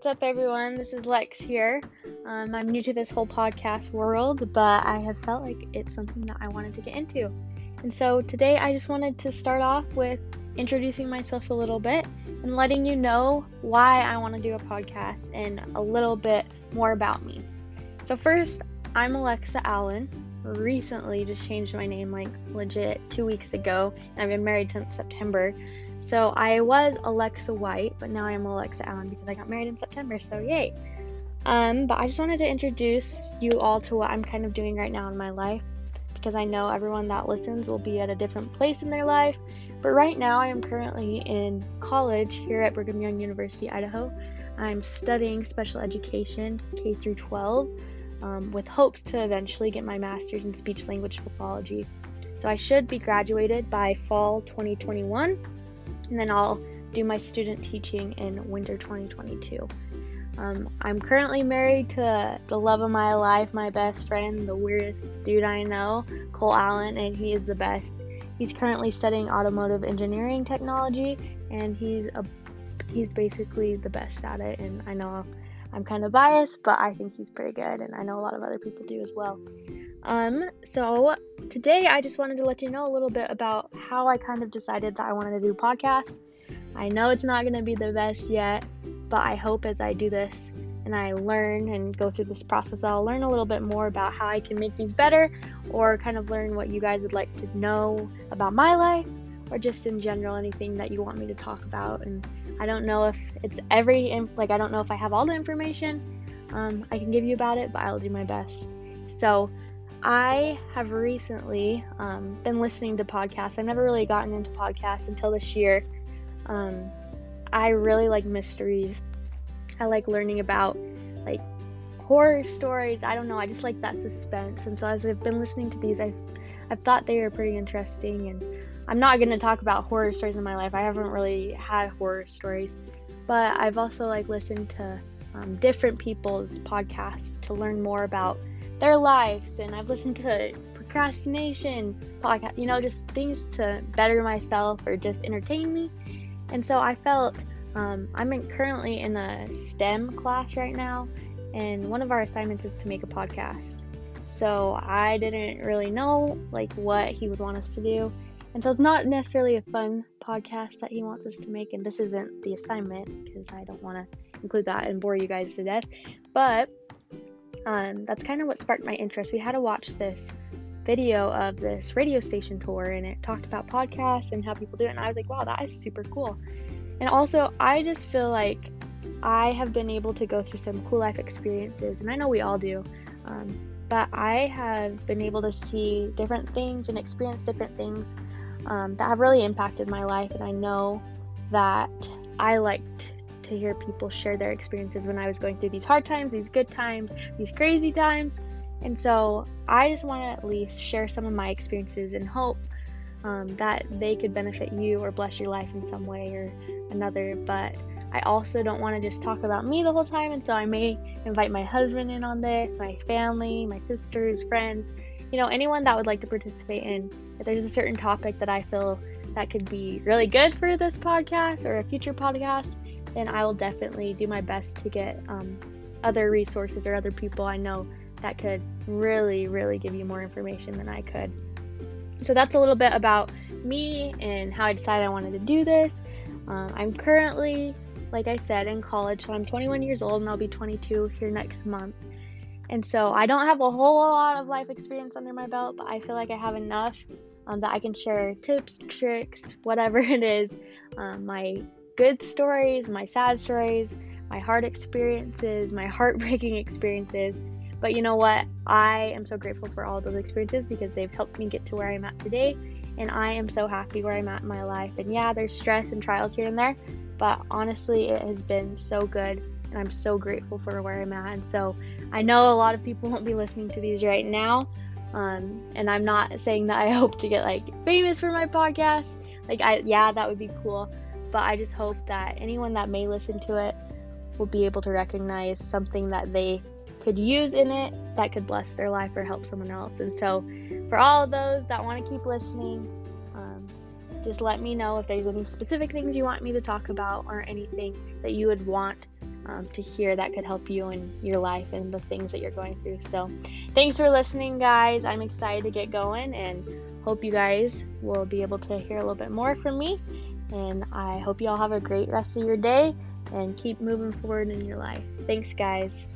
What's up, everyone? This is Lex here. Um, I'm new to this whole podcast world, but I have felt like it's something that I wanted to get into. And so today I just wanted to start off with introducing myself a little bit and letting you know why I want to do a podcast and a little bit more about me. So, first, I'm Alexa Allen. Recently, just changed my name like legit two weeks ago, and I've been married since September. So I was Alexa White, but now I'm Alexa Allen because I got married in September. So yay! Um, but I just wanted to introduce you all to what I'm kind of doing right now in my life because I know everyone that listens will be at a different place in their life. But right now, I am currently in college here at Brigham Young University, Idaho. I'm studying special education K through 12 um, with hopes to eventually get my master's in speech language pathology. So I should be graduated by fall 2021 and then I'll do my student teaching in winter 2022. Um, I'm currently married to the love of my life, my best friend, the weirdest dude I know, Cole Allen, and he is the best. He's currently studying automotive engineering technology, and he's a he's basically the best at it. And I know I'm kind of biased, but I think he's pretty good, and I know a lot of other people do as well. Um, so today I just wanted to let you know a little bit about how I kind of decided that I wanted to do podcasts. I know it's not going to be the best yet, but I hope as I do this and I learn and go through this process, I'll learn a little bit more about how I can make these better or kind of learn what you guys would like to know about my life or just in general anything that you want me to talk about. And I don't know if it's every, like, I don't know if I have all the information um, I can give you about it, but I'll do my best. So, I have recently um, been listening to podcasts. I've never really gotten into podcasts until this year. Um, I really like mysteries. I like learning about like horror stories. I don't know. I just like that suspense. And so as I've been listening to these, I've I've thought they were pretty interesting. And I'm not going to talk about horror stories in my life. I haven't really had horror stories, but I've also like listened to um, different people's podcasts to learn more about their lives and I've listened to procrastination podcast, you know, just things to better myself or just entertain me. And so I felt um, I'm in, currently in a STEM class right now, and one of our assignments is to make a podcast. So I didn't really know like what he would want us to do. And so it's not necessarily a fun podcast that he wants us to make, and this isn't the assignment because I don't want to include that and bore you guys to death. But um, that's kind of what sparked my interest. We had to watch this video of this radio station tour and it talked about podcasts and how people do it. And I was like, wow, that is super cool. And also, I just feel like I have been able to go through some cool life experiences, and I know we all do. Um, but I have been able to see different things and experience different things um, that have really impacted my life. And I know that I liked to hear people share their experiences when I was going through these hard times, these good times, these crazy times. And so I just want to at least share some of my experiences and hope um, that they could benefit you or bless your life in some way or another. But I also don't want to just talk about me the whole time. And so I may invite my husband in on this, my family, my sisters, friends, you know, anyone that would like to participate in. If there's a certain topic that I feel that could be really good for this podcast or a future podcast, then I will definitely do my best to get um, other resources or other people I know that could really, really give you more information than I could. So that's a little bit about me and how I decided I wanted to do this. Um, I'm currently, like I said, in college, so I'm 21 years old and I'll be 22 here next month. And so I don't have a whole lot of life experience under my belt, but I feel like I have enough um, that I can share tips, tricks, whatever it is, um, my good stories, my sad stories, my hard experiences, my heartbreaking experiences. But you know what? I am so grateful for all those experiences because they've helped me get to where I'm at today. And I am so happy where I'm at in my life. And yeah, there's stress and trials here and there, but honestly, it has been so good. And I'm so grateful for where I'm at. And so I know a lot of people won't be listening to these right now. Um, and I'm not saying that I hope to get like famous for my podcast. Like, I, yeah, that would be cool but I just hope that anyone that may listen to it will be able to recognize something that they could use in it that could bless their life or help someone else. And so, for all of those that want to keep listening, um, just let me know if there's any specific things you want me to talk about or anything that you would want um, to hear that could help you in your life and the things that you're going through. So, thanks for listening, guys. I'm excited to get going and hope you guys will be able to hear a little bit more from me. And I hope you all have a great rest of your day and keep moving forward in your life. Thanks, guys.